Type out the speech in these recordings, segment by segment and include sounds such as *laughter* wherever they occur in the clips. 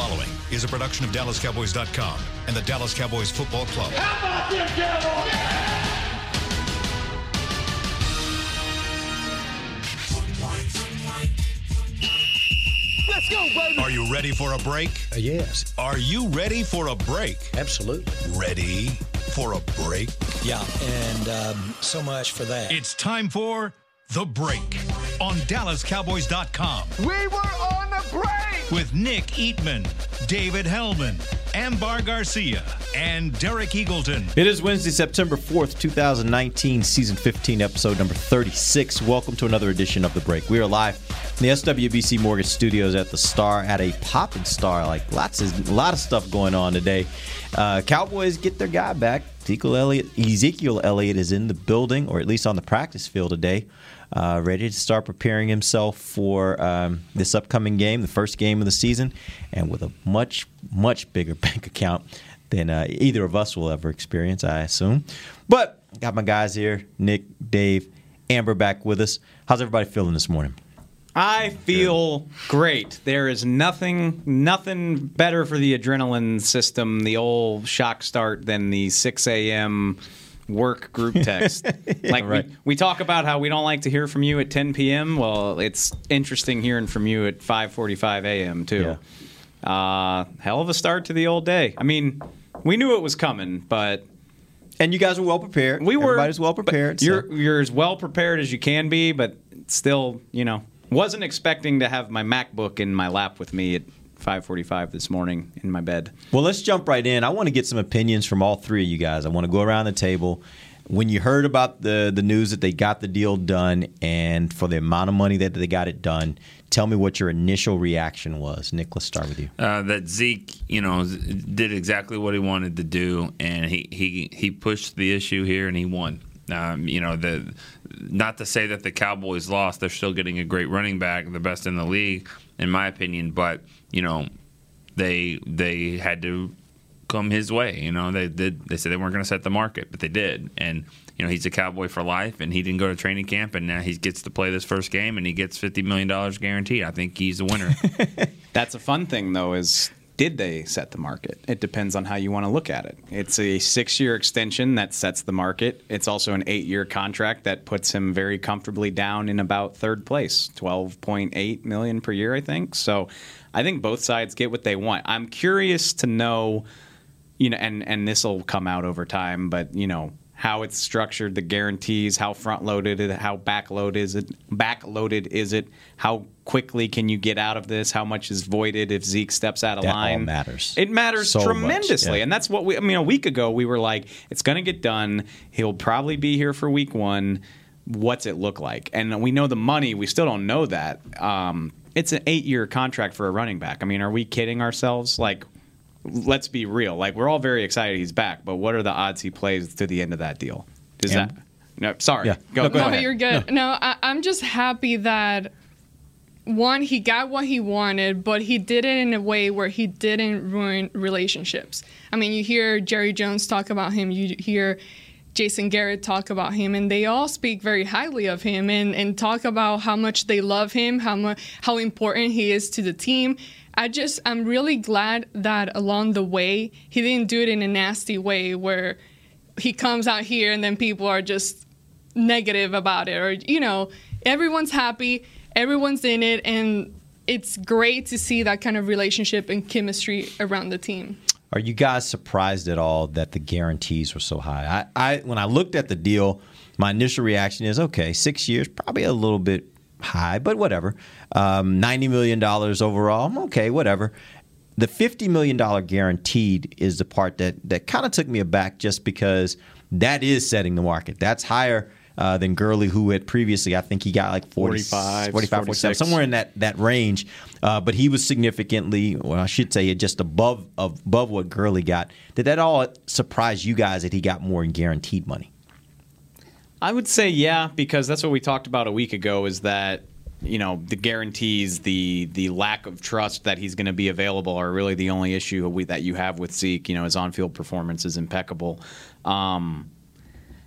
following is a production of DallasCowboys.com and the Dallas Cowboys Football Club. How about them Cowboys? Let's go, baby. Are you ready for a break? Uh, yes, Are you ready for a break? absolutely. Ready for a break? Yeah, and um, so much for that. It's time for The Break on DallasCowboys.com We were on a break. With Nick Eatman, David Helman, Ambar Garcia, and Derek Eagleton. It is Wednesday, September 4th, 2019, season 15, episode number 36. Welcome to another edition of The Break. We are live in the SWBC Mortgage Studios at the Star at a popping star. Like lots of a lot of stuff going on today. Uh, Cowboys get their guy back. Ezekiel Elliott, Ezekiel Elliott is in the building, or at least on the practice field today, uh, ready to start preparing himself for um, this upcoming game, the first game of the season, and with a much, much bigger *laughs* bank account than uh, either of us will ever experience, I assume. But got my guys here, Nick, Dave, Amber back with us. How's everybody feeling this morning? I feel great. There is nothing nothing better for the adrenaline system, the old shock start, than the 6 a.m. work group text. *laughs* like right. we, we talk about how we don't like to hear from you at 10 p.m. Well, it's interesting hearing from you at 5:45 a.m. too. Uh, hell of a start to the old day. I mean, we knew it was coming, but And you guys were well prepared. we were Everybody's well prepared. so- You're you're as well prepared as you can be, but still, you know, wasn't expecting to have my MacBook in my lap with me at 5:45 this morning in my bed. Well, let's jump right in. I want to get some opinions from all three of you guys. I want to go around the table. When you heard about the the news that they got the deal done and for the amount of money that they got it done, tell me what your initial reaction was. Nick, let's start with you. uh, that Zeke, you know, did exactly what he wanted to do, and he he he pushed the issue here, and he won. Um, you know, the not to say that the Cowboys lost; they're still getting a great running back, the best in the league, in my opinion. But you know, they they had to come his way. You know, they did. They said they weren't going to set the market, but they did. And you know, he's a Cowboy for life, and he didn't go to training camp, and now he gets to play this first game, and he gets fifty million dollars guaranteed. I think he's a winner. *laughs* That's a fun thing though is did they set the market? It depends on how you want to look at it. It's a 6-year extension that sets the market. It's also an 8-year contract that puts him very comfortably down in about third place, 12.8 million per year, I think. So, I think both sides get what they want. I'm curious to know you know, and and this will come out over time, but you know how it's structured, the guarantees, how front loaded it, how back loaded is it, back loaded is it, how quickly can you get out of this, how much is voided if Zeke steps out of That all line. matters. It matters So tremendously, yeah. and that's what we. I mean, a week ago we were like, it's going to get done. He'll probably be here for week one. What's it look like? And we know the money. We still don't know that. Um, it's an eight-year contract for a running back. I mean, are we kidding ourselves? Like, let's be real. Like we're all very excited he's back, but what are the odds he plays to the end of that deal? Does Am- that? No, sorry. Yeah. Go, No, go go no, ahead. you're good. No, I, I'm just happy that one, he got what he wanted, but he did it in a way where he didn't ruin relationships. I mean, you hear Jerry Jones talk about him, you hear Jason Garrett talk about him, and they all speak very highly of him and, and talk about how much they love him, how much how important he is to the team. I just I'm really glad that along the way he didn't do it in a nasty way where he comes out here and then people are just negative about it or you know everyone's happy everyone's in it and it's great to see that kind of relationship and chemistry around the team Are you guys surprised at all that the guarantees were so high? I, I when I looked at the deal, my initial reaction is okay, six years, probably a little bit high, but whatever. Um, Ninety million dollars overall, okay, whatever. The fifty million dollar guaranteed is the part that that kind of took me aback, just because that is setting the market. That's higher. Uh, than Gurley, who had previously, I think he got like 40, 45, 45 47, somewhere in that, that range. Uh, but he was significantly, well, I should say, just above above what Gurley got. Did that all surprise you guys that he got more in guaranteed money? I would say yeah, because that's what we talked about a week ago. Is that you know the guarantees, the the lack of trust that he's going to be available are really the only issue that you have with Zeke. You know his on field performance is impeccable. Um,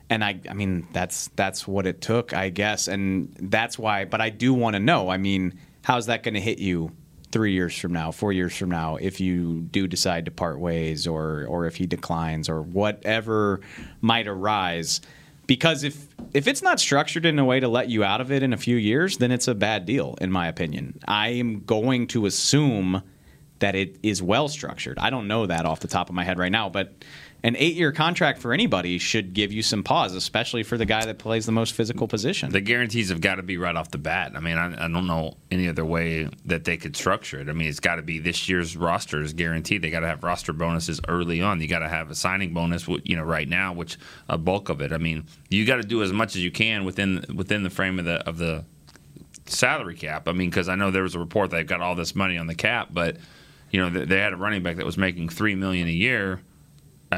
and I, I mean, that's that's what it took, I guess, and that's why. But I do want to know. I mean, how's that going to hit you three years from now, four years from now, if you do decide to part ways, or or if he declines, or whatever might arise. Because if if it's not structured in a way to let you out of it in a few years, then it's a bad deal, in my opinion. I am going to assume that it is well structured. I don't know that off the top of my head right now, but an eight year contract for anybody should give you some pause, especially for the guy that plays the most physical position. The guarantees have got to be right off the bat. I mean, I, I don't know any other way that they could structure it. I mean, it's got to be this year's roster is guaranteed. They got to have roster bonuses early on. You got to have a signing bonus, you know, right now, which a bulk of it. I mean, you got to do as much as you can within within the frame of the of the salary cap. I mean, because I know there was a report they've got all this money on the cap, but you know, they had a running back that was making three million a year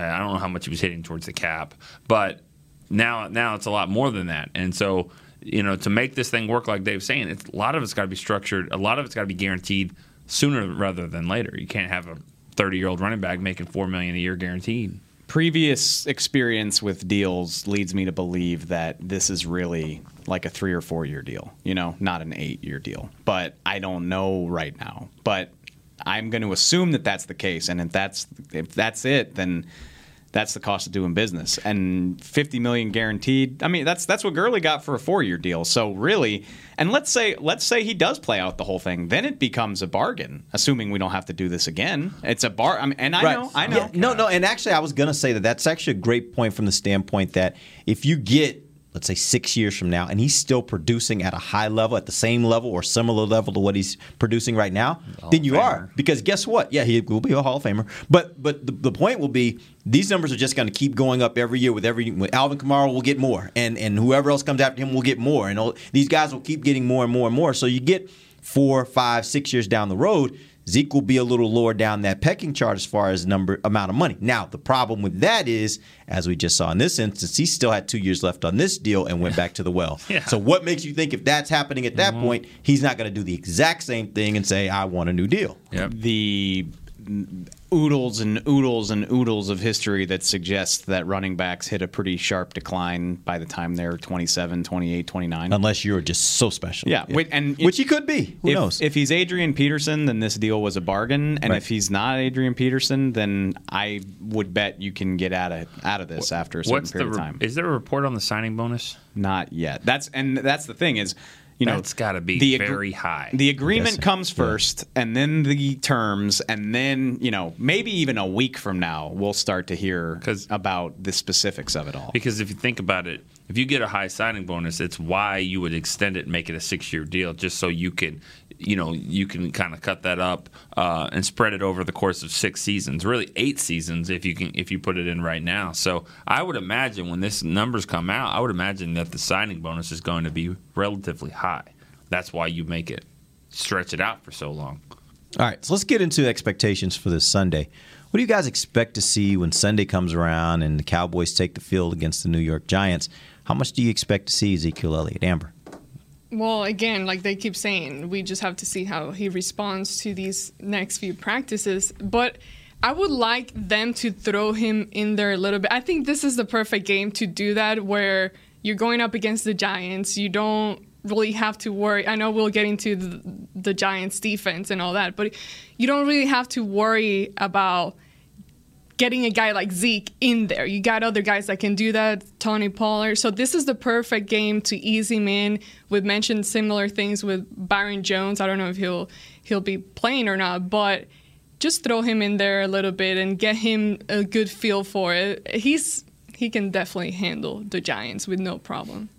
I don't know how much he was hitting towards the cap, but now now it's a lot more than that. And so, you know, to make this thing work, like Dave's saying, it's, a lot of it's got to be structured. A lot of it's got to be guaranteed sooner rather than later. You can't have a 30 year old running back making four million a year guaranteed. Previous experience with deals leads me to believe that this is really like a three or four year deal. You know, not an eight year deal. But I don't know right now. But I'm going to assume that that's the case, and if that's if that's it, then that's the cost of doing business. And 50 million guaranteed. I mean, that's that's what Gurley got for a four-year deal. So really, and let's say let's say he does play out the whole thing, then it becomes a bargain. Assuming we don't have to do this again, it's a bar. I mean, and I right. know, I know. Yeah, no, no, and actually, I was going to say that that's actually a great point from the standpoint that if you get let's say six years from now, and he's still producing at a high level, at the same level or similar level to what he's producing right now, then you are. Because guess what? Yeah, he will be a Hall of Famer. But but the, the point will be these numbers are just going to keep going up every year with every with Alvin Kamara will get more, and and whoever else comes after him will get more, and all, these guys will keep getting more and more and more. So you get four, five, six years down the road Zeke will be a little lower down that pecking chart as far as number amount of money. Now, the problem with that is, as we just saw in this instance, he still had two years left on this deal and went back to the well. *laughs* yeah. So, what makes you think if that's happening at that mm-hmm. point, he's not going to do the exact same thing and say, "I want a new deal"? Yep. The oodles and oodles and oodles of history that suggests that running backs hit a pretty sharp decline by the time they're 27, 28, 29. Unless you're just so special. Yeah, yeah. and which he could be. Who if, knows? If he's Adrian Peterson, then this deal was a bargain, and right. if he's not Adrian Peterson, then I would bet you can get out of out of this after a certain period the, of time. Is there a report on the signing bonus? Not yet. That's and that's the thing is you know, it's got to be the very high. The agreement comes first, yeah. and then the terms, and then you know maybe even a week from now we'll start to hear about the specifics of it all. Because if you think about it, if you get a high signing bonus, it's why you would extend it and make it a six year deal, just so you can you know you can kind of cut that up uh, and spread it over the course of six seasons, really eight seasons if you can if you put it in right now. So I would imagine when this numbers come out, I would imagine that the signing bonus is going to be relatively high. That's why you make it stretch it out for so long. All right, so let's get into expectations for this Sunday. What do you guys expect to see when Sunday comes around and the Cowboys take the field against the New York Giants? How much do you expect to see Ezekiel Elliott, Amber? Well, again, like they keep saying, we just have to see how he responds to these next few practices. But I would like them to throw him in there a little bit. I think this is the perfect game to do that where you're going up against the Giants. You don't really have to worry. I know we'll get into the, the Giants defense and all that, but you don't really have to worry about getting a guy like Zeke in there. You got other guys that can do that, Tony Pollard. So this is the perfect game to ease him in. We've mentioned similar things with Byron Jones. I don't know if he'll he'll be playing or not, but just throw him in there a little bit and get him a good feel for it. He's he can definitely handle the Giants with no problem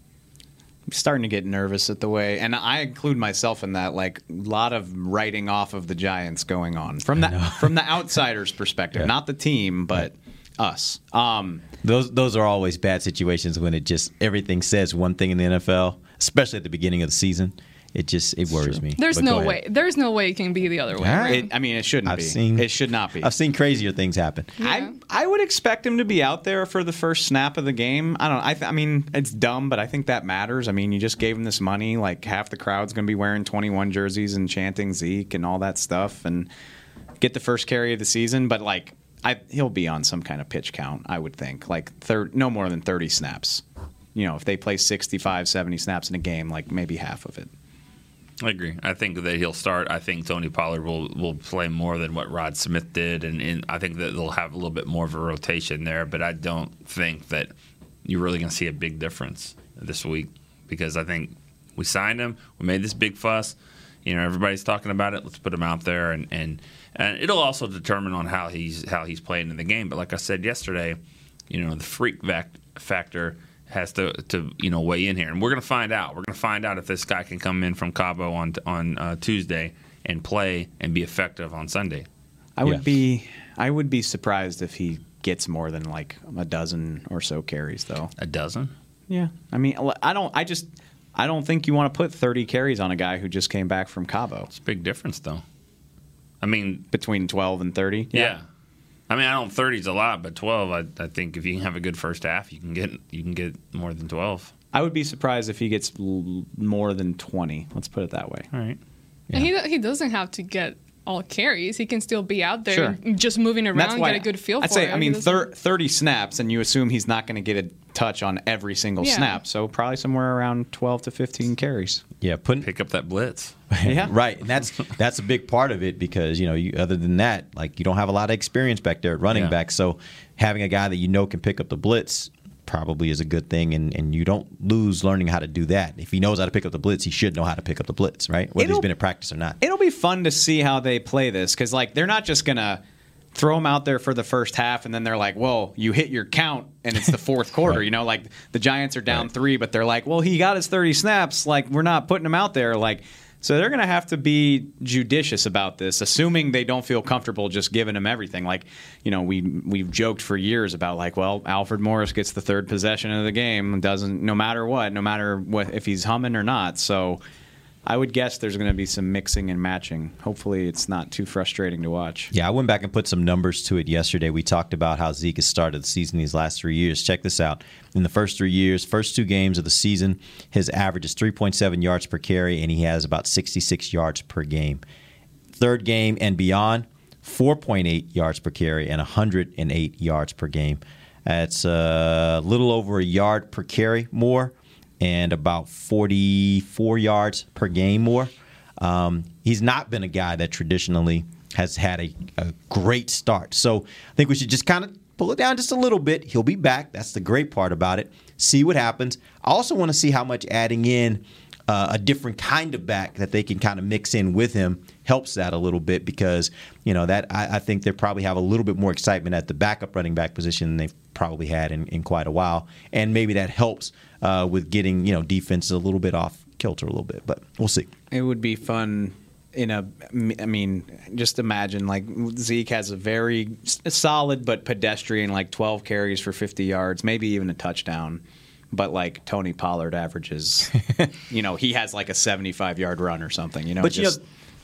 starting to get nervous at the way, and I include myself in that. Like a lot of writing off of the Giants going on from the from the outsider's perspective, yeah. not the team, but us. Um, those those are always bad situations when it just everything says one thing in the NFL, especially at the beginning of the season it just it worries me. There's no way. There's no way it can be the other way. Right. It, I mean, it shouldn't I've be. Seen, it should not be. I've seen crazier things happen. Yeah. I I would expect him to be out there for the first snap of the game. I don't. I, th- I mean, it's dumb, but I think that matters. I mean, you just gave him this money. Like half the crowd's going to be wearing 21 jerseys and chanting Zeke and all that stuff, and get the first carry of the season. But like, I, he'll be on some kind of pitch count. I would think like thir- no more than 30 snaps. You know, if they play 65, 70 snaps in a game, like maybe half of it. I agree. I think that he'll start. I think Tony Pollard will, will play more than what Rod Smith did, and, and I think that they'll have a little bit more of a rotation there. But I don't think that you're really going to see a big difference this week because I think we signed him. We made this big fuss. You know, everybody's talking about it. Let's put him out there, and and, and it'll also determine on how he's how he's playing in the game. But like I said yesterday, you know, the freak factor has to, to you know weigh in here, and we're going to find out. We're going to find out if this guy can come in from Cabo on on uh, Tuesday and play and be effective on Sunday. I would Yeah. be I would be surprised if he gets more than like a dozen or so carries though. A dozen? Yeah. I mean, I don't I just I don't think you want to put 30 carries on a guy who just came back from Cabo. It's a big difference, though. I mean, between 12 and 30. Yeah. I mean, I don't thirty is a lot, but twelve, I, I think if you can have a good first half, you can get you can get more than twelve. I would be surprised if he gets l- more than 20. Let's put it that way. All right. And he he doesn't have to get all carries. He can still be out there, Sure. just moving And that's around, why get a good feel I'd for say, it. I mean, He doesn't- thir- 30 snaps, and you assume he's not going to get a touch on every single Yeah. snap. So probably somewhere around 12 to 15 carries. Yeah, putting pick up that blitz. *laughs* Yeah. right, and that's that's a big part of it because you know, you, other than that, like you don't have a lot of experience back there at running Yeah. back. So having a guy that you know can pick up the blitz probably is a good thing, and, and you don't lose learning how to do that. If he knows how to pick up the blitz, he should know how to pick up the blitz, right? Whether It'll- he's been in practice or not. It'll be fun to see how they play this because, like, they're not just going to throw him out there for the first half and then they're like, well, you hit your count and it's the fourth *laughs* quarter. You know, like the Giants are down three, but they're like, well, he got his 30 snaps. Like, we're not putting him out there. Like, so they're going to have to be judicious about this, assuming they don't feel comfortable just giving him everything. Like, you know, we we've joked for years about like, well, Alfred Morris gets the third possession of the game, doesn't no matter what, no matter what if he's humming or not. So I would guess there's going to be some mixing and matching. Hopefully, it's not too frustrating to watch. Yeah, I went back and put some numbers to it yesterday. We talked about how Zeke has started the season these last three years. Check this out. In the first three years, first two games of the season, his average is 3.7 yards per carry, and he has about 66 yards per game. Third game and beyond, 4.8 yards per carry and 108 yards per game. That's uh, a little over a yard per carry more and about 44 yards per game more. Um, he's not been a guy that traditionally has had a, a great start. So I think we should just kind of pull it down just a little bit. He'll be back. That's the great part about it. See what happens. I also want to see how much adding in uh, a different kind of back that they can kind of mix in with him helps that a little bit because you know that I, I think they probably have a little bit more excitement at the backup running back position than they've probably had in, in quite a while, and maybe that helps uh, with getting you know defenses a little bit off kilter a little bit, but we'll see. It would be fun in a. I mean, just imagine like Zeke has a very solid but pedestrian like 12 carries for 50 yards, maybe even a touchdown. But like Tony Pollard averages, *laughs* you know, he has like a 75 yard run or something. You know, But you know, just-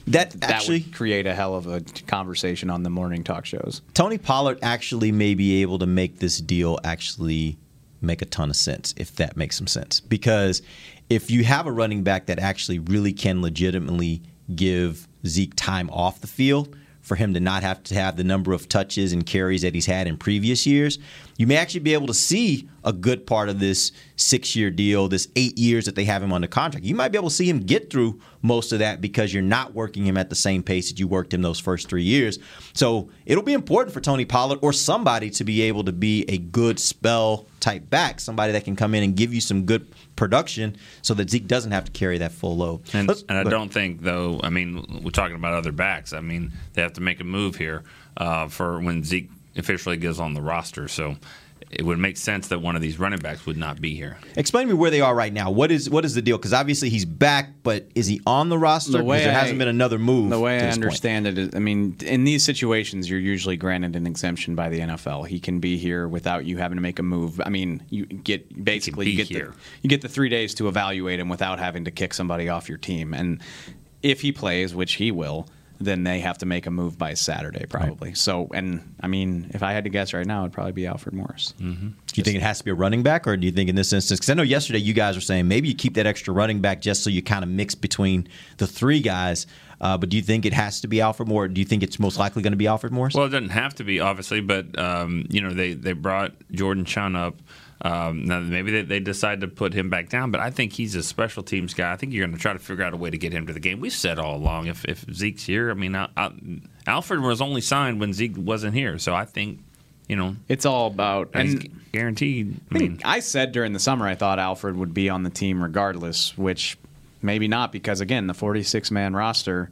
that that actually would create a hell of a conversation on the morning talk shows. Tony Pollard actually may be able to make this deal actually make a ton of sense, if that makes some sense. Because if you have a running back that actually really can legitimately give Zeke time off the field, for him to not have to have the number of touches and carries that he's had in previous years, you may actually be able to see a good part of this six year deal, this eight years that they have him under contract. You might be able to see him get through most of that because you're not working him at the same pace that you worked him those first three years. So it'll be important for Tony Pollard or somebody to be able to be a good spell type back, somebody that can come in and give you some good production so that Zeke doesn't have to carry that full load. And, and I don't think, though, I mean, we're talking about other backs. I mean, they have to make a move here uh, for when Zeke officially gets on the roster. So it would make sense that one of these running backs would not be here. Explain to me where they are right now. What is what is the deal? Because obviously he's back, but is he on the roster? The because there I- hasn't been another move. The way to I this point. understand it is, I mean, in these situations, you're usually granted an exemption by the NFL. He can be here without you having to make a move. I mean, you get basically you get here. the you get the three days to evaluate him without having to kick somebody off your team. And if he plays, which he will, then they have to make a move by Saturday probably. So, and I mean, if I had to guess right now, it'd probably be Alfred Morris. Do you think it has to be a running back, or do you think in this instance? Because I know yesterday you guys were saying maybe you keep that extra running back just so you kind of mix between the three guys. Uh, but do you think it has to be Alfred Moore? Do you think it's most likely going to be Alfred Morris? Well, it doesn't have to be, obviously, but, um, you know, they, they brought Jordan Chunn up. Um, now maybe they, they decide to put him back down, but I think he's a special teams guy. I think you're going to try to figure out a way to get him to the game. We've said all along if, if Zeke's here, I mean, I, I, Alfred was only signed when Zeke wasn't here, so I think you know It's all about and guaranteed. I I mean, I said during the summer I thought Alfred would be on the team regardless, which maybe not because again the 46 man roster,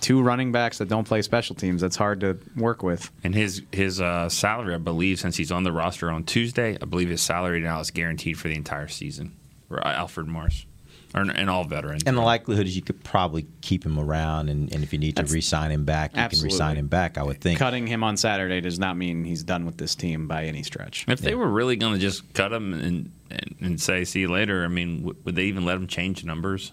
two running backs that don't play special teams, that's hard to work with. And his his uh, salary, I believe, since he's on the roster on Tuesday, I believe his salary now is guaranteed for the entire season. For Alfred Morris, or, and all veterans. And the likelihood is you could probably keep him around, and, and if you need to re-sign him back, you Absolutely. can re-sign him back. I would think. Cutting him on Saturday does not mean he's done with this team by any stretch. if they were really going to just cut him and, and and say see you later, I mean, w- would they even let him change numbers?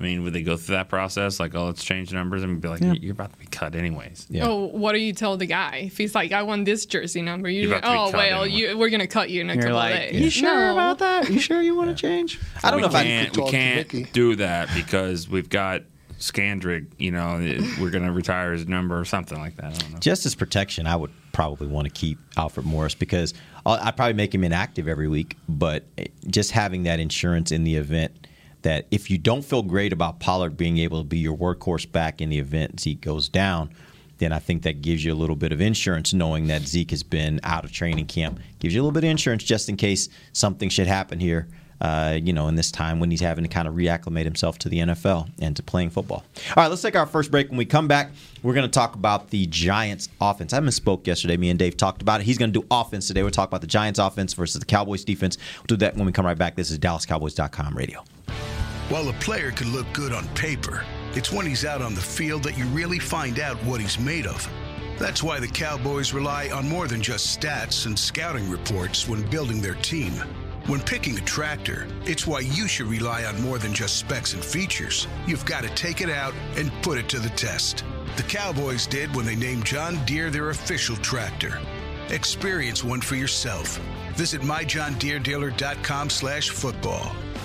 I mean, would they go through that process? Like, oh, let's change numbers and be like, you're about to be cut anyways. Yeah. Oh, what do you tell the guy if he's like, I want this jersey number? You're, You're like, about to be oh cut well, anyway. you, we're gonna cut you in a You're couple like, of days. you sure No. about that? You sure you want to *laughs* change? I don't we know if I can't, we can't do that because we've got Scandrick. You know, *laughs* we're going to retire his number or something like that. I don't know. just as protection, I would probably want to keep Alfred Morris because I'll, I'd probably make him inactive every week. But eh, just having that insurance in the event that if you don't feel great about Pollard being able to be your workhorse back in the event Zeke goes down, then I think that gives you a little bit of insurance knowing that Zeke has been out of training camp. Gives you a little bit of insurance just in case something should happen here. Uh, you know, in this time when he's having to kind of reacclimate himself to the NFL and to playing football. All right, let's take our first break. When we come back, we're going to talk about the Giants offense. I misspoke yesterday. Me and Dave talked about it. He's going to do offense today. We'll talk about the Giants offense versus the Cowboys defense. We'll do that when we come right back. This is DallasCowboys.com radio. While a player could look good on paper, it's when he's out on the field that you really find out what he's made of. That's why the Cowboys rely on more than just stats and scouting reports when building their team. When picking a tractor, it's why you should rely on more than just specs and features. You've got to take it out and put it to the test. The Cowboys did when they named John Deere their official tractor. Experience one for yourself. Visit myjohndeerdealer.com slash football.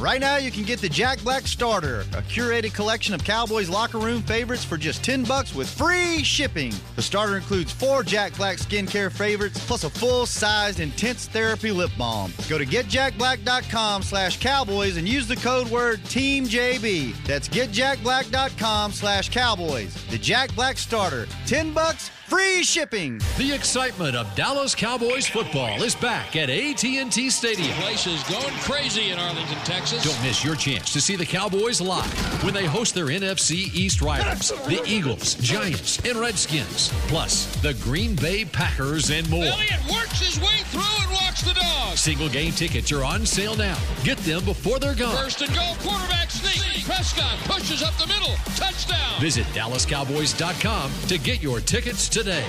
Right now, you can get the Jack Black Starter, a curated collection of Cowboys locker room favorites for just 10 bucks with free shipping. The starter includes four Jack Black skincare favorites plus a full-sized intense therapy lip balm. Go to getjackblack.com slash cowboys and use the code word TEAMJB. That's getjackblack.com slash cowboys. The Jack Black Starter. 10 bucks, free shipping. The excitement of Dallas Cowboys football is back at AT&T Stadium. The Place is going crazy in Arlington, Texas. Don't miss your chance to see the Cowboys live when they host their NFC East rivals, the Eagles, Giants, and Redskins, plus the Green Bay Packers and more. Elliott works his way through and walks the dog. Single game tickets are on sale now. Get them before they're gone. First and goal, quarterback sneak. Prescott pushes up the middle. Touchdown. Visit DallasCowboys.com to get your tickets today.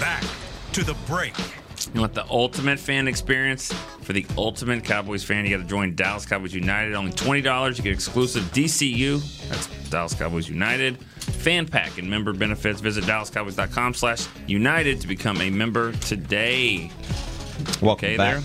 Back to the break. You want the ultimate fan experience? For the ultimate Cowboys fan, you got to join Dallas Cowboys United. Only $20. You get exclusive DCU. That's Dallas Cowboys United. Fan pack and member benefits. Visit DallasCowboys.com slash United to become a member today. Welcome Okay back. there?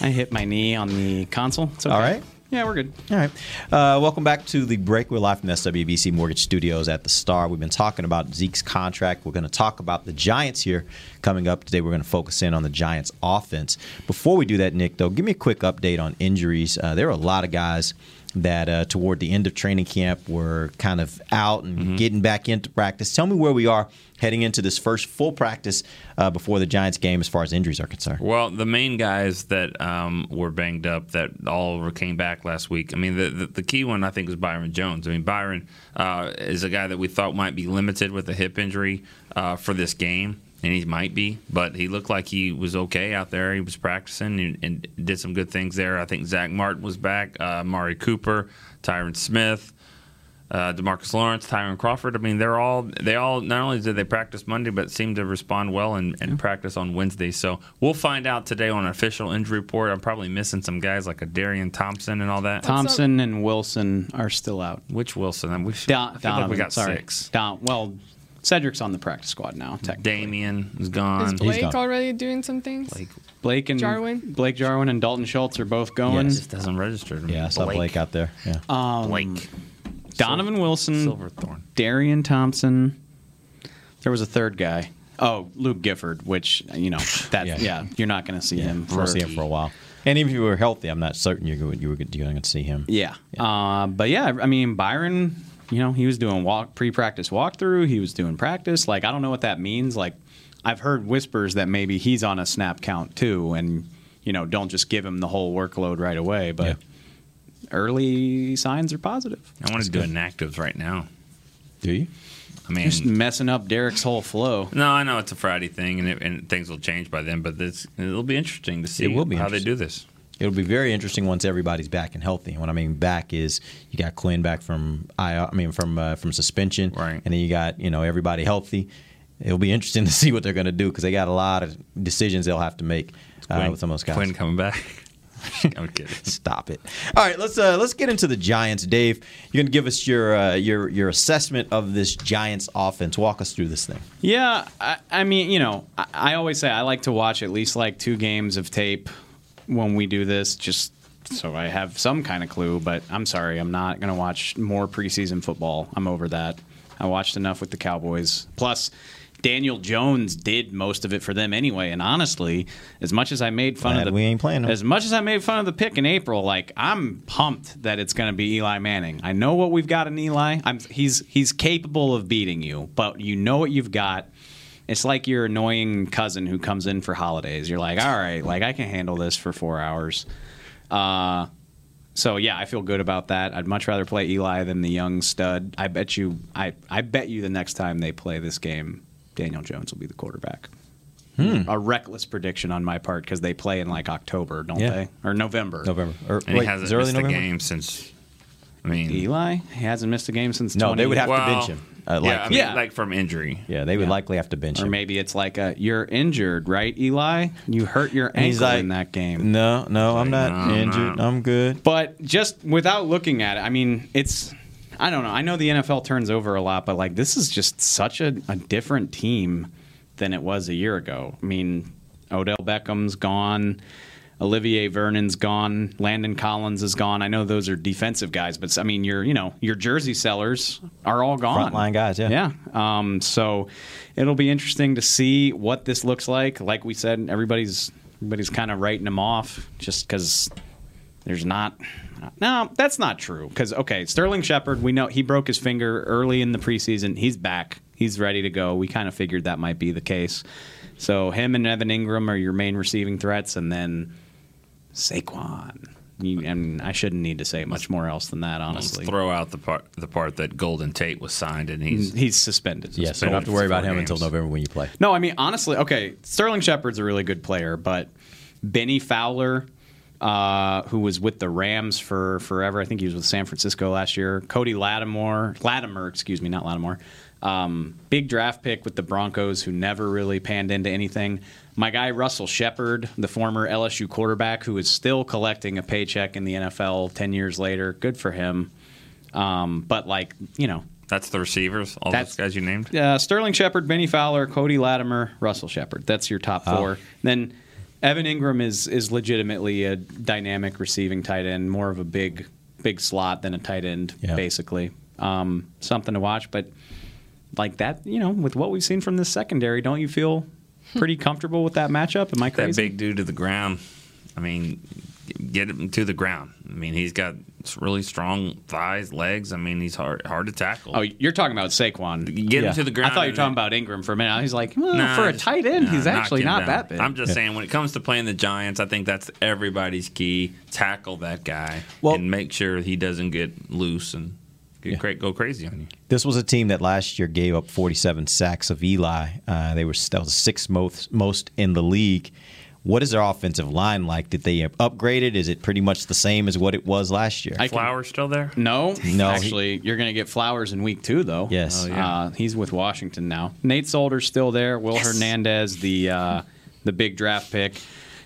I hit my knee on the console. It's okay. All right. Yeah, we're good. All right. Uh, welcome back to the break. We're live from SWBC Mortgage Studios at the Star. We've been talking about Zeke's contract. We're going to talk about the Giants here coming up today. We're going to focus in on the Giants offense. Before we do that, Nick, though, give me a quick update on injuries. Uh, there are a lot of guys that uh, toward the end of training camp were kind of out and getting back into practice. Tell me where we are heading into this first full practice uh, before the Giants game as far as injuries are concerned. Well, the main guys that um, were banged up that all came back last week. I mean, the, the, the key one I think was Byron Jones. I mean, Byron uh, is a guy that we thought might be limited with a hip injury uh, for this game. And he might be, but he looked like he was okay out there. He was practicing and, and did some good things there. I think Zack Martin was back, uh, Amari Cooper, Tyron Smith, uh, Demarcus Lawrence, Tyrone Crawford. I mean, they're all they all not only did they practice Monday, but seemed to respond well and, and practice on Wednesday. So we'll find out today on an official injury report. I'm probably missing some guys like a Darian Thompson and all that. Thompson and Wilson are still out. Which Wilson? We Don, I feel like we got sorry. six. Don, well, Cedrick's on the practice squad now. Technically. Damien is gone. Is Blake already doing some things? Blake, Blake and Jarwin? Blake Jarwin and Dalton Schultz are both going. Yes, it doesn't register. To me. Yeah, I saw Blake, out there. Yeah. Um, Blake. Donovan Wilson, Silverthorne. Darian Thompson. There was a third guy. Oh, Luke Gifford, which you know *laughs* that yeah, Yeah. you're not going to see him We'll for see him for a while. And even if you were healthy, I'm not certain you're going, you were going to see him. Yeah. Uh, but yeah, I mean Byron, you know, he was doing walk pre-practice walkthrough. He was doing practice. Like I don't know what that means. Like I've heard whispers that maybe he's on a snap count too, and you know, don't just give him the whole workload right away. But early signs are positive. I want to do inactives right now. Do you? I mean, Just messing up Derek's whole flow. no, I know it's a Friday thing, and, it, and things will change by then. But this, it'll be interesting to see It will be how they do this. It'll be very interesting once everybody's back and healthy. And what I mean back is you got Quinn back from I, I mean from uh, from suspension, right? And then you got you know everybody healthy. It'll be interesting *laughs* to see what they're going to do because they got a lot of decisions they'll have to make uh, Quinn- with some of those guys. Quinn coming back. *laughs* I'm kidding. *laughs* Stop it. All right, let's uh, let's get into the Giants. Dave, you're going to give us your uh, your your assessment of this Giants offense. Walk us through this thing. Yeah, I, I mean, you know, I, I always say I like to watch at least like two games of tape when we do this, just so I have some kind of clue. But I'm sorry, I'm not going to watch more preseason football. I'm over that. I watched enough with the Cowboys. Plus, Daniel Jones did most of it for them anyway. And honestly, as much as I made fun Glad of the we ain't playing him. as much as I made fun of the pick in April, like I'm pumped that it's going to be Eli Manning. I know what we've got in Eli. I'm, he's he's capable of beating you, but you know what you've got. It's like your annoying cousin who comes in for holidays. You're like, all right, like I can handle this for four hours. Uh, so yeah, I feel good about that. I'd much rather play Eli than the young stud. I bet you, I I bet you the next time they play this game, Daniel Jones will be the quarterback. Hmm. A reckless prediction on my part because they play in like October, don't Yeah. they? Or November. November. Or, And wait, he hasn't is it early missed November? a game since. I mean, Eli he hasn't missed a game since. No, 20 they would have to bench him. Uh, yeah, I likely. mean, like from injury. Yeah, they would likely have to bench Or him. Or maybe it's like a you're injured, right, Eli? You hurt your ankle like, in that game. No, no, I'm not no, injured. no. I'm good. But just without looking at it, I mean, it's I don't know. I know the NFL turns over a lot, but like this is just such a, a different team than it was a year ago. I mean, Odell Beckham's gone. Olivier Vernon's gone. Landon Collins is gone. I know those are defensive guys, but I mean, your you know your jersey sellers are all gone. Frontline guys, yeah. Yeah. Um, so it'll be interesting to see what this looks like. Like we said, everybody's everybody's kind of writing them off just because there's not. No, that's not true. Because okay, Sterling Shepard, we know he broke his finger early in the preseason. He's back. He's ready to go. We kind of figured that might be the case. So him and Evan Engram are your main receiving threats, and then Saquon. You, and I shouldn't need to say much more else than that, Let's honestly. throw out the part the part that Golden Tate was signed and he's He's suspended. Yeah, so you don't have to worry about him until November when you play. No, I mean honestly, okay. Sterling Shepard's a really good player, but Bennie Fowler, uh, who was with the Rams for forever, I think he was with San Francisco last year. Cody Lattimore, Latimer, excuse me, not Lattimore. Um, big draft pick with the Broncos, who never really panned into anything. My guy Russell Shepard, the former LSU quarterback, who is still collecting a paycheck in the NFL ten years later. Good for him. Um, but like you know, that's the receivers. All those guys you named. uh, Sterling Shepard, Bennie Fowler, Cody Latimer, Russell Shepard. That's your top Oh. four. Then Evan Engram is is legitimately a dynamic receiving tight end, more of a big big slot than a tight end, Yeah. basically. Um, something to watch, but like that, you know, with what we've seen from this secondary, don't you feel pretty comfortable with that matchup? Am I crazy? That big dude to the ground. I mean, get him to the ground. I mean, he's got really strong thighs, legs. I mean, he's hard hard to tackle. Oh, you're talking about Saquon. Get him to the ground. I thought you were talking about Engram for a minute. He's like, well, Nah, for a tight end, nah, he's actually not down. that big. I'm just saying, when it comes to playing the Giants, I think that's everybody's key. Tackle that guy and make sure he doesn't get loose and get cra- go crazy on you. This was a team that last year gave up 47 sacks of Eli. Uh, they were that was sixth most most in the league. What is their offensive line like? Did they upgrade it? Is it pretty much the same as what it was last year? Flowers still there? No, No, *laughs* Actually, you're going to get Flowers in week two, though. Yes. Oh, yeah. uh, he's with Washington now. Nate Solder's still there. Will Hernandez, the uh, the big draft pick.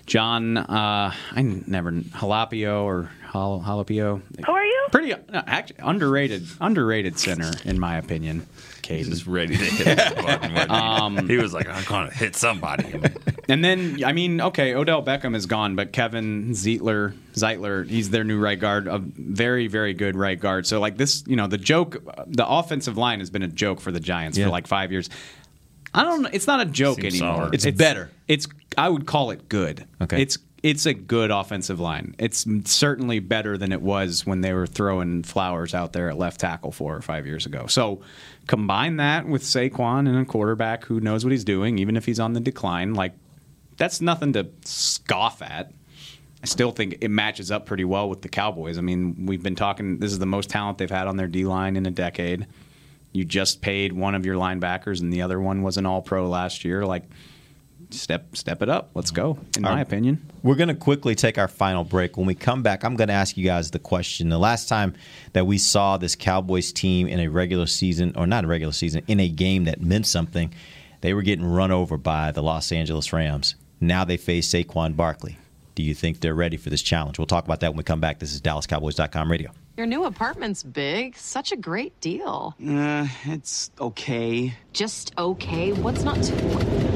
John, uh, I never Jalapio or Jal- Jalapio. Who are you? Pretty actually underrated, underrated center in my opinion. Caden. Just ready to hit that button. he? Um, he was like, I'm going to hit somebody. *laughs* And then, I mean, okay, Odell Beckham is gone, but Kevin Zeitler, Zeitler, he's their new right guard, a very, very good right guard. So, like this, you know, the joke, the offensive line has been a joke for the Giants Yeah. for like five years. I don't. It's not a joke Seems anymore. solid. It's better. It's. I would call it good. Okay. It's. It's a good offensive line. It's certainly better than it was when they were throwing flowers out there at left tackle four or five years ago. So combine that with Saquon and a quarterback who knows what he's doing, even if he's on the decline. Like that's nothing to scoff at. I still think it matches up pretty well with the Cowboys. I mean, we've been talking. This is the most talent they've had on their D line in a decade. You just paid one of your linebackers, and the other one was an All Pro last year. Like, step step it up. Let's go. In my Our- opinion. We're going to quickly take our final break. When we come back, I'm going to ask you guys the question. The last time that we saw this Cowboys team in a regular season, or not a regular season, in a game that meant something, they were getting run over by the Los Angeles Rams. Now they face Saquon Barkley. Do you think they're ready for this challenge? We'll talk about that when we come back. This is DallasCowboys.com radio. Your new apartment's big. Such a great deal. Uh, it's okay. Just okay. What's not to?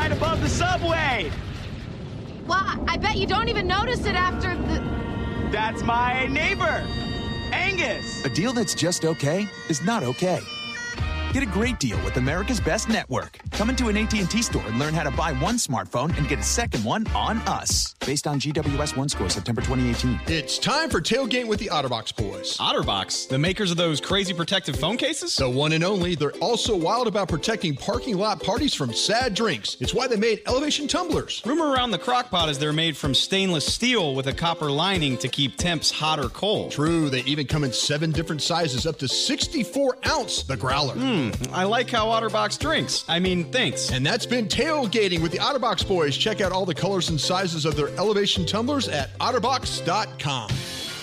Right above the subway! Well, I bet you don't even notice it after the. That's my neighbor, Angus. A deal that's just okay is not okay. Get a great deal with America's Best Network. Come into an AT&T store and learn how to buy one smartphone and get a second one on us. Based on GWS One score September 2018. It's time for Tailgate with the Otterbox boys. Otterbox, the makers of those crazy protective phone cases? The one and only, they're also wild about protecting parking lot parties from sad drinks. It's why they made elevation tumblers. Rumor around the crockpot is they're made from stainless steel with a copper lining to keep temps hot or cold. True, they even come in seven different sizes, up to 64 ounce, the growler. Hmm. Hmm, I like how Otterbox drinks. I mean, thanks. And that's been tailgating with the Otterbox boys. Check out all the colors and sizes of their elevation tumblers at otterbox.com.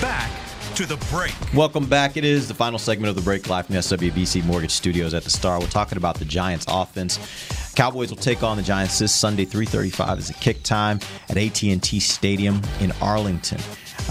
Back to the break. Welcome back. It is the final segment of the break live from the SWBC Mortgage Studios at the Star. We're talking about the Giants offense. Cowboys will take on the Giants this Sunday, 3:35 is the kick time at AT&T Stadium in Arlington.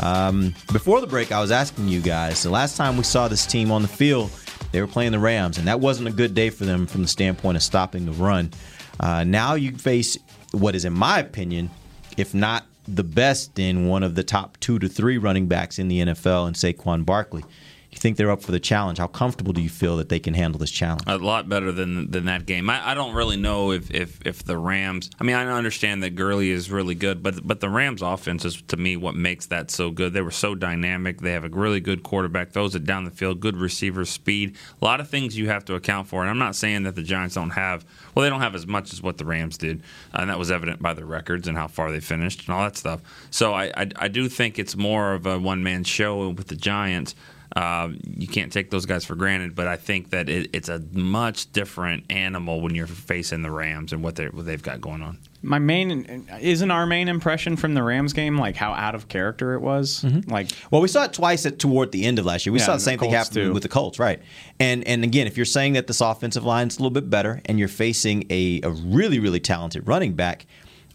Um, before the break, I was asking you guys the last time we saw this team on the field, they were playing the Rams, and that wasn't a good day for them from the standpoint of stopping the run. Uh, now you face what is, in my opinion, if not the best in one of the top two to three running backs in the NFL in Saquon Barkley. You think they're up for the challenge? How comfortable do you feel that they can handle this challenge? A lot better than than that game. I, I don't really know if, if if the Rams. I mean, I understand that Gurley is really good, but but the Rams' offense is to me what makes that so good. They were so dynamic. They have a really good quarterback, throws it down the field, good receiver speed. A lot of things you have to account for. And I'm not saying that the Giants don't have. Well, they don't have as much as what the Rams did, and that was evident by their records and how far they finished and all that stuff. So I I, I do think it's more of a one man show with the Giants. Uh, you can't take those guys for granted, but I think that it, it's a much different animal when you're facing the Rams and what, they what they've got going on. My main isn't our main impression from the Rams game like how out of character it was. Like, well, we saw it twice at toward the end of last year. We Yeah, saw the the same thing happen too. with the Colts, right? And and again, if you're saying that this offensive line is a little bit better, and you're facing a, a really really talented running back,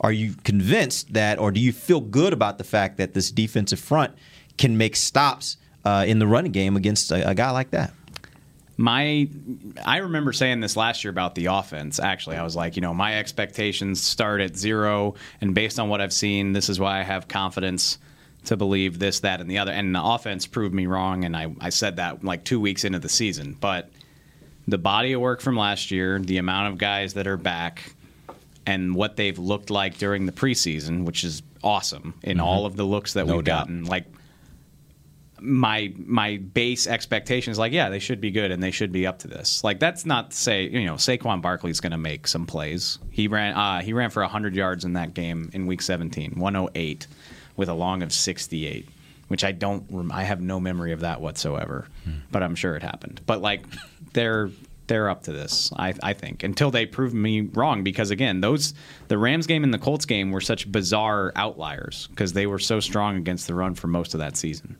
are you convinced that, or do you feel good about the fact that this defensive front can make stops uh, in the running game against a, a guy like that? My, I remember saying this last year about the offense. Actually, I was like, you know, my expectations start at zero, and based on what I've seen, this is why I have confidence to believe this, that, and the other. And the offense proved me wrong, and I, I said that like two weeks into the season. But the body of work from last year, the amount of guys that are back, and what they've looked like during the preseason, which is awesome in Mhm. all of the looks that No we've doubt. gotten. Like my my base expectation is like, yeah, they should be good and they should be up to this. Like that's not to say, you know, Saquon Barkley's going to make some plays. He ran uh, he ran for 100 yards in that game in week 17, 108 with a long of 68, which I don't rem- I have no memory of that whatsoever, but I'm sure it happened. But like they're they're up to this, I, I think, until they prove me wrong. Because again, those the Rams game and the Colts game were such bizarre outliers because they were so strong against the run for most of that season.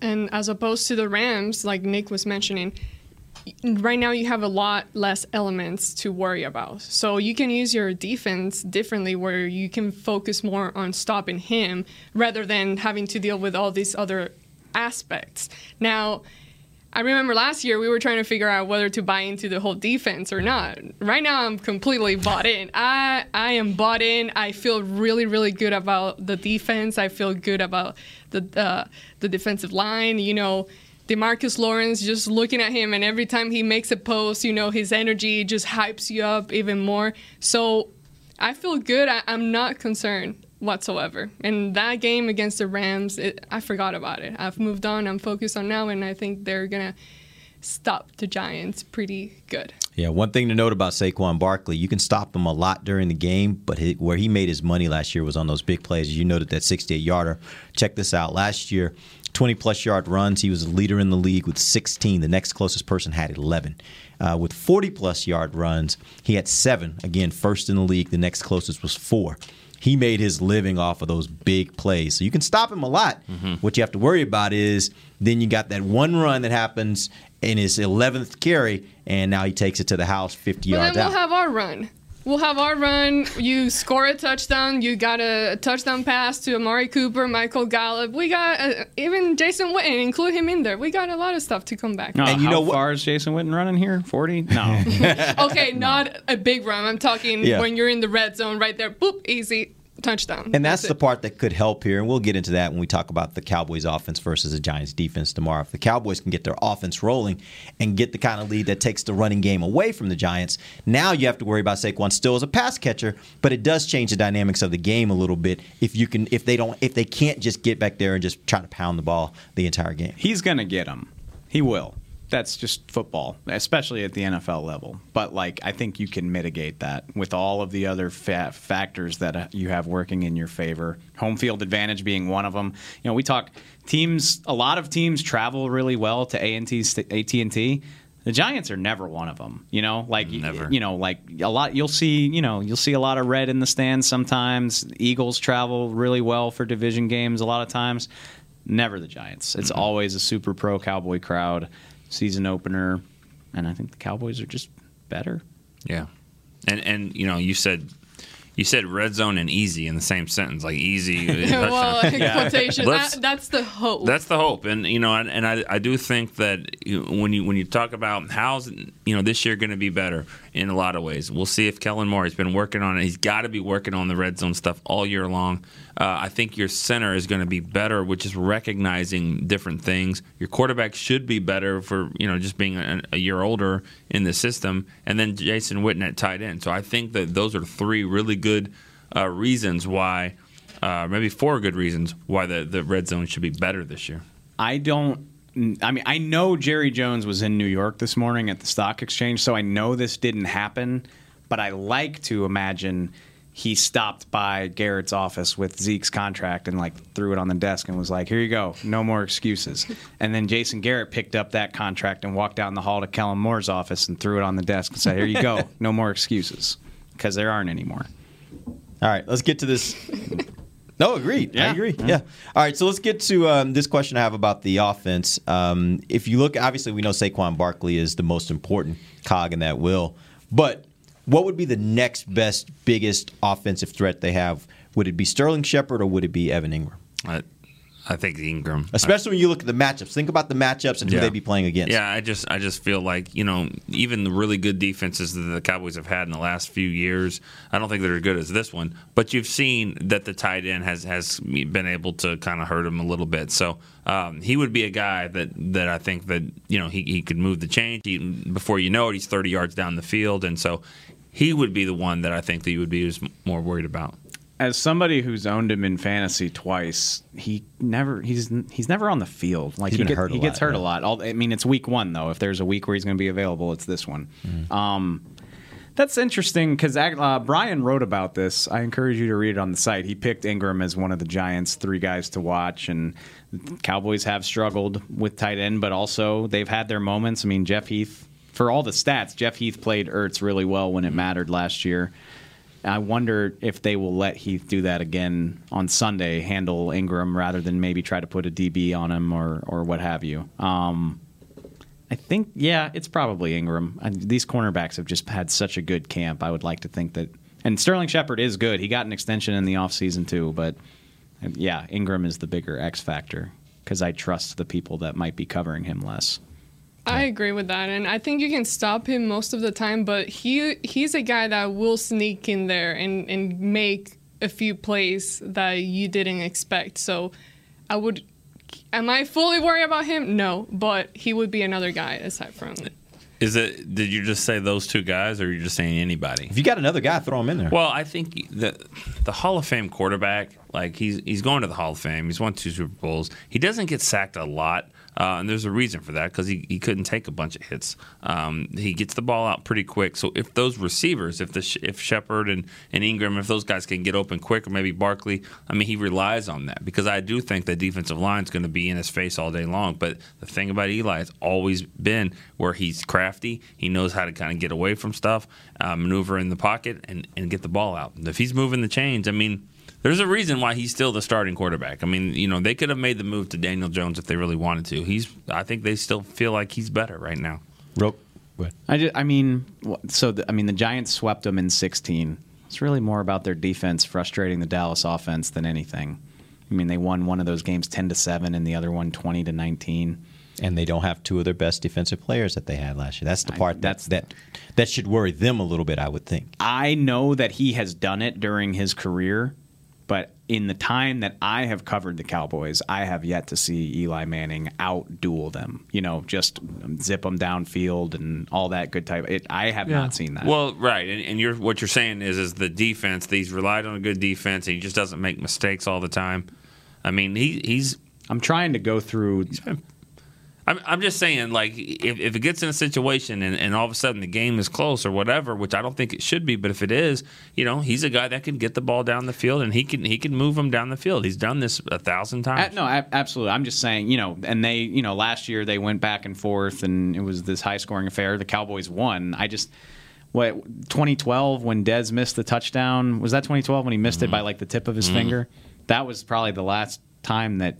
And as opposed to the Rams, like Nick was mentioning, right now you have a lot less elements to worry about. So you can use your defense differently where you can focus more on stopping him rather than having to deal with all these other aspects. Now, I remember last year we were trying to figure out whether to buy into the whole defense or not. Right now I'm completely bought in. I I am bought in. I feel really really good about the defense. I feel good about the uh, the defensive line. You know, Demarcus Lawrence just looking at him and every time he makes a post, you know, his energy just hypes you up even more. So I feel good. I, I'm not concerned whatsoever. And that game against the Rams, it, I forgot about it. I've moved on. I'm focused on now, and I think they're gonna stop the Giants pretty good. Yeah, one thing to note about Saquon Barkley, you can stop him a lot during the game, but he, where he made his money last year was on those big plays. You noted that 68 yarder. Check this out. Last year, 20 plus yard runs, he was a leader in the league with 16. The next closest person had 11. Uh, with 40 plus yard runs, he had seven. Again, first in the league. The next closest was four. He made his living off of those big plays. So you can stop him a lot. Mm-hmm. What you have to worry about is then you got that one run that happens in his 11th carry, and now he takes it to the house 50 yards then we'll out. have our run. We'll have our run. You score a touchdown. You got a touchdown pass to Amari Cooper, Michael Gallup. We got uh, even Jason Witten. Include him in there. We got a lot of stuff to come back. No, and you how know what? far is Jason Witten running here? 40? No. *laughs* okay, *laughs* not a big run. I'm talking Yeah. when you're in the red zone right there. Boop, easy touchdown. And that's the part that could help here. And we'll get into that when we talk about the Cowboys offense versus the Giants defense tomorrow. If the Cowboys can get their offense rolling and get the kind of lead that takes the running game away from the Giants, now you have to worry about Saquon still as a pass catcher, but it does change the dynamics of the game a little bit if you can if they don't if they can't just get back there and just try to pound the ball the entire game. He's going to get him. He will. That's just football, especially at the NFL level. But like, I think you can mitigate that with all of the other fa- factors that uh, you have working in your favor. Home field advantage being one of them. You know, we talk teams. A lot of teams travel really well to A and T. AT and T. The Giants are never one of them. You know, like never. You know, like a lot. You'll see. You know, you'll see a lot of red in the stands sometimes. Eagles travel really well for division games a lot of times. Never the Giants. It's always a super pro Cowboy crowd. Season opener, and I think the Cowboys are just better. Yeah, and and you know you said you said red zone and easy in the same sentence, like easy. *laughs* well, in *laughs* Yeah. quotation. That, that's the hope. That's the hope, and you know, and, and I, I do think that you, when you when you talk about how's you know this year going to be better in a lot of ways, we'll see if Kellen Moore has been working on it. He's got to be working on the red zone stuff all year long. Uh, I think your center is going to be better, which is recognizing different things. Your quarterback should be better for you know just being a, a year older in the system, and then Jason Witten at tight end. So I think that those are three really good uh, reasons why uh, maybe four good reasons why the, the red zone should be better this year. I don't. I mean, I know Jerry Jones was in New York this morning at the stock exchange, so I know this didn't happen. But I like to imagine he stopped by Garrett's office with Zeke's contract and like threw it on the desk and was like, "Here you go, no more excuses." *laughs* And then Jason Garrett picked up that contract and walked down the hall to Kellen Moore's office and threw it on the desk and said, "Here you go, *laughs* no more excuses," because there aren't any more. All right, let's get to this. *laughs* No, agreed. I agree. Yeah. Yeah. All right, so let's get to um, this question I have about the offense. Um, if you look, obviously, we know Saquon Barkley is the most important cog in that wheel, but what would be the next best, biggest offensive threat they have? Would it be Sterling Shepard or would it be Evan Engram? I, I think Engram, Especially when you look at the matchups. Think about the matchups and who Yeah. they'd be playing against. Yeah, I just I just feel like you know even the really good defenses that the Cowboys have had in the last few years, I don't think they're as good as this one. But you've seen that the tight end has has been able to kind of hurt him a little bit. So um, he would be a guy that that I think that you know he, he could move the change. He, before you know it, he's 30 yards down the field, and so he would be the one that I think that you would be more worried about. As somebody who's owned him in fantasy twice, he never he's he's never on the field. Like He's he, get- hurt a he gets lot, hurt a lot. All, I mean, it's week one though. If there's a week where he's going to be available, it's this one. Mm-hmm. Um, that's interesting because uh, Brian wrote about this. I encourage you to read it on the site. He picked Engram as one of the Giants' three guys to watch, and Cowboys have struggled with tight end, but also they've had their moments. I mean, Jeff Heath, for all the stats, Jeff Heath played Ertz really well when it mattered last year. I wonder if they will let Heath do that again on Sunday, handle Engram rather than maybe try to put a DB on him or or what have you. Um, I think, yeah, it's probably Engram. I, these cornerbacks have just had such a good camp. I would like to think that. And Sterling Shepard is good. He got an extension in the offseason, too. But yeah, Engram is the bigger X factor because I trust the people that might be covering him less. I agree with that, and I think you can stop him most of the time. But he he's a guy that will sneak in there and and make a few plays that you didn't expect. So, I would. Am I fully worried about him? No, but he would be another guy aside from. Is it? Did you just say those two guys, or are you just saying anybody? If you got another guy, throw him in there. Well, I think the the Hall of Fame quarterback, like he's he's going to the Hall of Fame. He's won two Super Bowls. He doesn't get sacked a lot, uh, and there's a reason for that because he, he couldn't take a bunch of hits. Um, he gets the ball out pretty quick. So if those receivers, if the if Shepard and, and Engram, if those guys can get open quick, or maybe Barkley, I mean, he relies on that because I do think the defensive line is going to be in his face all day long. But the thing about Eli has always been where he's crafty. He knows how to kind of get away from stuff, uh, maneuver in the pocket, and, and get the ball out. If he's moving the chains, I mean, there's a reason why he's still the starting quarterback. I mean, you know, they could have made the move to Daniel Jones if they really wanted to. He's, I think they still feel like he's better right now. Real, I, just, I mean, so the, I mean, the Giants swept them in 16. It's really more about their defense frustrating the Dallas offense than anything. I mean, they won one of those games 10 to 7 and the other one 20 to 19. And they don't have two of their best defensive players that they had last year. That's the part that's that that should worry them a little bit, I would think. I know that he has done it during his career, but in the time that I have covered the Cowboys, I have yet to see Eli Manning outduel them. You know, just zip them downfield and all that good type. It, I have not seen that. Well, right, and, and you're what you're saying is is the defense. He's relied on a good defense. And he just doesn't make mistakes all the time. I mean, he, he's. I'm trying to go through. I'm, I'm just saying, like, if, if it gets in a situation and, and all of a sudden the game is close or whatever, which I don't think it should be, but if it is, you know, he's a guy that can get the ball down the field and he can he can move them down the field. He's done this a thousand times. No, absolutely. I'm just saying, you know, and they, you know, last year they went back and forth, and it was this high scoring affair. The Cowboys won. I just, what 2012 when Dez missed the touchdown was that 2012 when he missed it by like the tip of his Mhm. finger? That was probably the last time that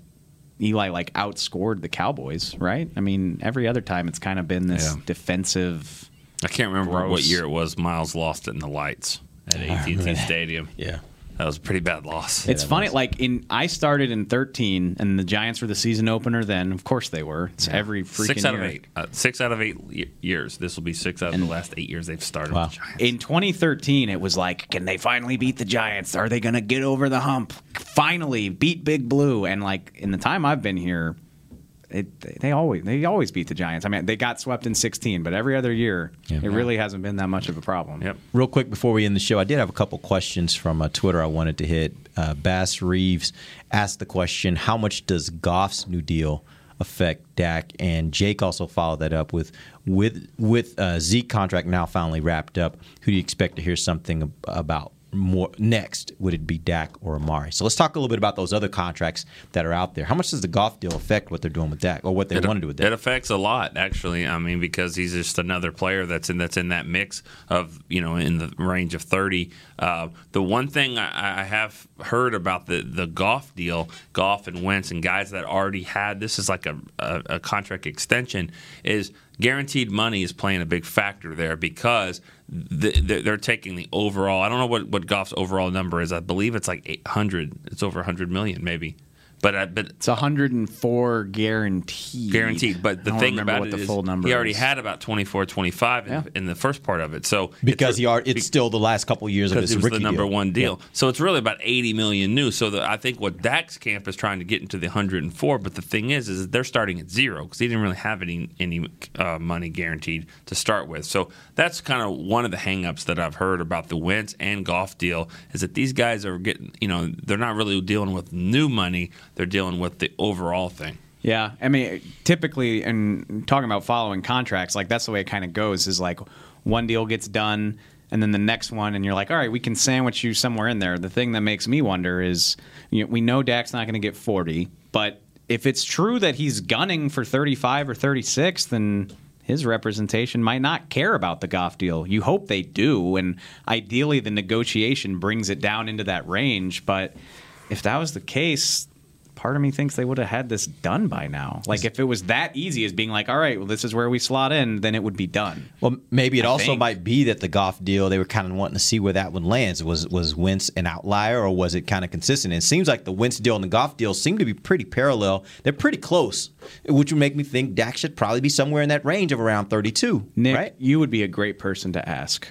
Eli like outscored the Cowboys, right? I mean, every other time it's kind of been this Yeah. defensive. I can't remember what year it was. Miles lost it in the lights at *laughs* AT&T Stadium. Yeah, that was a pretty bad loss. It's funny, like in I started in 13, and the Giants were the season opener. Then, of course, they were. It's every freaking six out year. of eight. Uh, six out of eight years. This will be six out of the last eight years they've started. with the Giants. In 2013, it was like, can they finally beat the Giants? Are they going to get over the hump? Finally beat Big Blue. And like in the time I've been here, it, they- they always they always beat the Giants. I mean, they got swept in 16, but every other year, it really hasn't been that much of a problem. Yep. Real quick before we end the show, I did have a couple questions from uh, Twitter I wanted to hit. Uh, Bass Reeves asked the question How much does Goff's new deal affect Dak? And Jake also followed that up with with, with uh, Zeke contract now finally wrapped up. Who do you expect to hear something about? More next, would it be Dak or Amari? So let's talk a little bit about those other contracts that are out there. How much does the Goff deal affect what they're doing with Dak, or what they It- want to do with Dak? It affects a lot, actually. I mean, because he's just another player that's in that's in that mix of you know in the range of thirty. Uh, the one thing I, I have heard about the the Goff deal, Goff and Wentz and guys that already had this is like a, a, a contract extension is guaranteed money is playing a big factor there because the, the, they're taking the overall. I don't know what what Goff's overall number is. I believe it's like 800. It's over 100 million, maybe. But uh, but it's 104 guaranteed. Guaranteed. But the I thing about what it the is full number he already is. had about 24, 25 in, Yeah. in the first part of it. So because it's, he are, it's still the last couple of years of because his it was the number deal. one deal. So it's really about 80 million new. So the, I think what Dak's camp is trying to get into the 104. But the thing is, is they're starting at zero because he didn't really have any any uh, money guaranteed to start with. So that's kind of one of the hangups that I've heard about the Wentz and Goff deal is that these guys are getting, you know, they're not really dealing with new money. They're dealing with the overall thing. Yeah, I mean, typically, and talking about following contracts, like that's the way it kind of goes. Is like one deal gets done, and then the next one, and you're like, all right, we can sandwich you somewhere in there. The thing that makes me wonder is, you know, we know Dak's not going to get 40, but if it's true that he's gunning for 35 or 36, then his representation might not care about the Goff deal. You hope they do, and ideally, the negotiation brings it down into that range. But if that was the case, part of me thinks they would have had this done by now. Like if it was that easy as being like, all right, well, this is where we slot in, then it would be done. Well, maybe it I also think. might be that the Goff deal they were kind of wanting to see where that one lands. Was was Wentz an outlier or was it kind of consistent? And it seems like the Wentz deal and the Goff deal seem to be pretty parallel. They're pretty close, which would make me think Dak should probably be somewhere in that range of around thirty-two. Nick, right? you would be a great person to ask.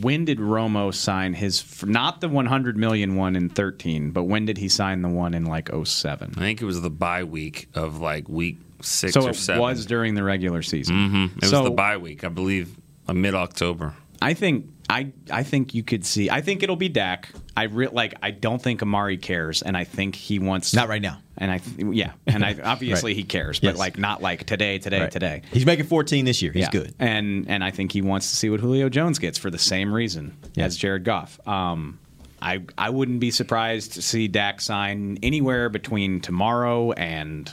When did Romo sign his not the 100 million one in 13, but when did he sign the one in like 07? I think it was the bye week of like week six so or it was during the regular season. Mm-hmm. It so was the bye week, I believe, uh, mid October. I think I I think you could see. I think it'll be Dak. I re- like. I don't think Amari cares, and I think he wants Not right now. And I th- yeah, and I *laughs* obviously Right. he cares, but Yes. like not like today, today, Right. today. He's making fourteen this year. He's Yeah. good. and and I think he wants to see what Julio Jones gets for the same reason as Jared Goff. Um, I I wouldn't be surprised to see Dak sign anywhere between tomorrow and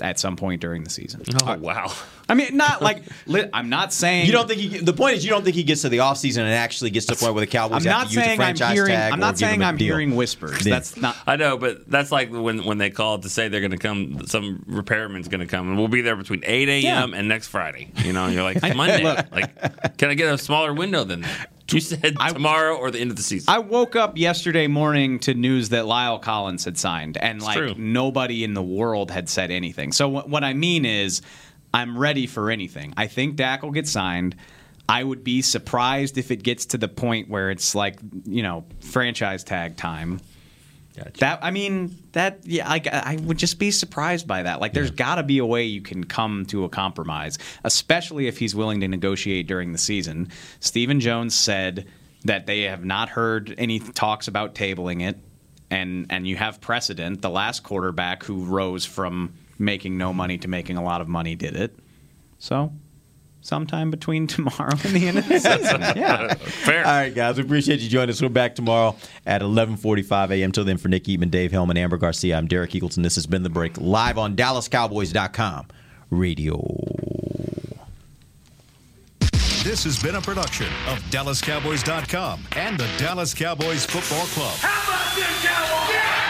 at some point during the season. Oh, oh wow! I mean, not like li- I'm not saying You don't think he? The point is, you don't think he gets to the offseason and actually gets to the point where the Cowboys I'm not to use a saying I'm hearing. I'm not saying him a I'm deal. hearing whispers. Yeah. That's not. I know, but that's like when when they call to say they're going to come. Some repairman's going to come, and we'll be there between eight a.m. and next Friday. You know, you're like *laughs* Monday. look. like, can I get a smaller window than that? You said tomorrow or the end of the season. I woke up yesterday morning to news that La'el Collins had signed, and like true. nobody in the world had said anything. So what, what I mean is, I'm ready for anything. I think Dak will get signed. I would be surprised if it gets to the point where it's like you know franchise tag time. That I mean that yeah like I would just be surprised by that. Like there's got to be a way you can come to a compromise, especially if he's willing to negotiate during the season. Stephen Jones said that they have not heard any talks about tabling it, and and you have precedent. The last quarterback who rose from making no money to making a lot of money did it. So sometime between *laughs* tomorrow and the end of the season. *laughs* Yeah. Fair. All right, guys. We appreciate you joining us. We're back tomorrow at 11:45 a.m. Till then, for Nick Eatman, Dave Helman, Amber Garcia, I'm Derek Eagleton. This has been the break live on DallasCowboys.com radio. This has been a production of DallasCowboys.com and the Dallas Cowboys Football Club. How about this, Cowboys?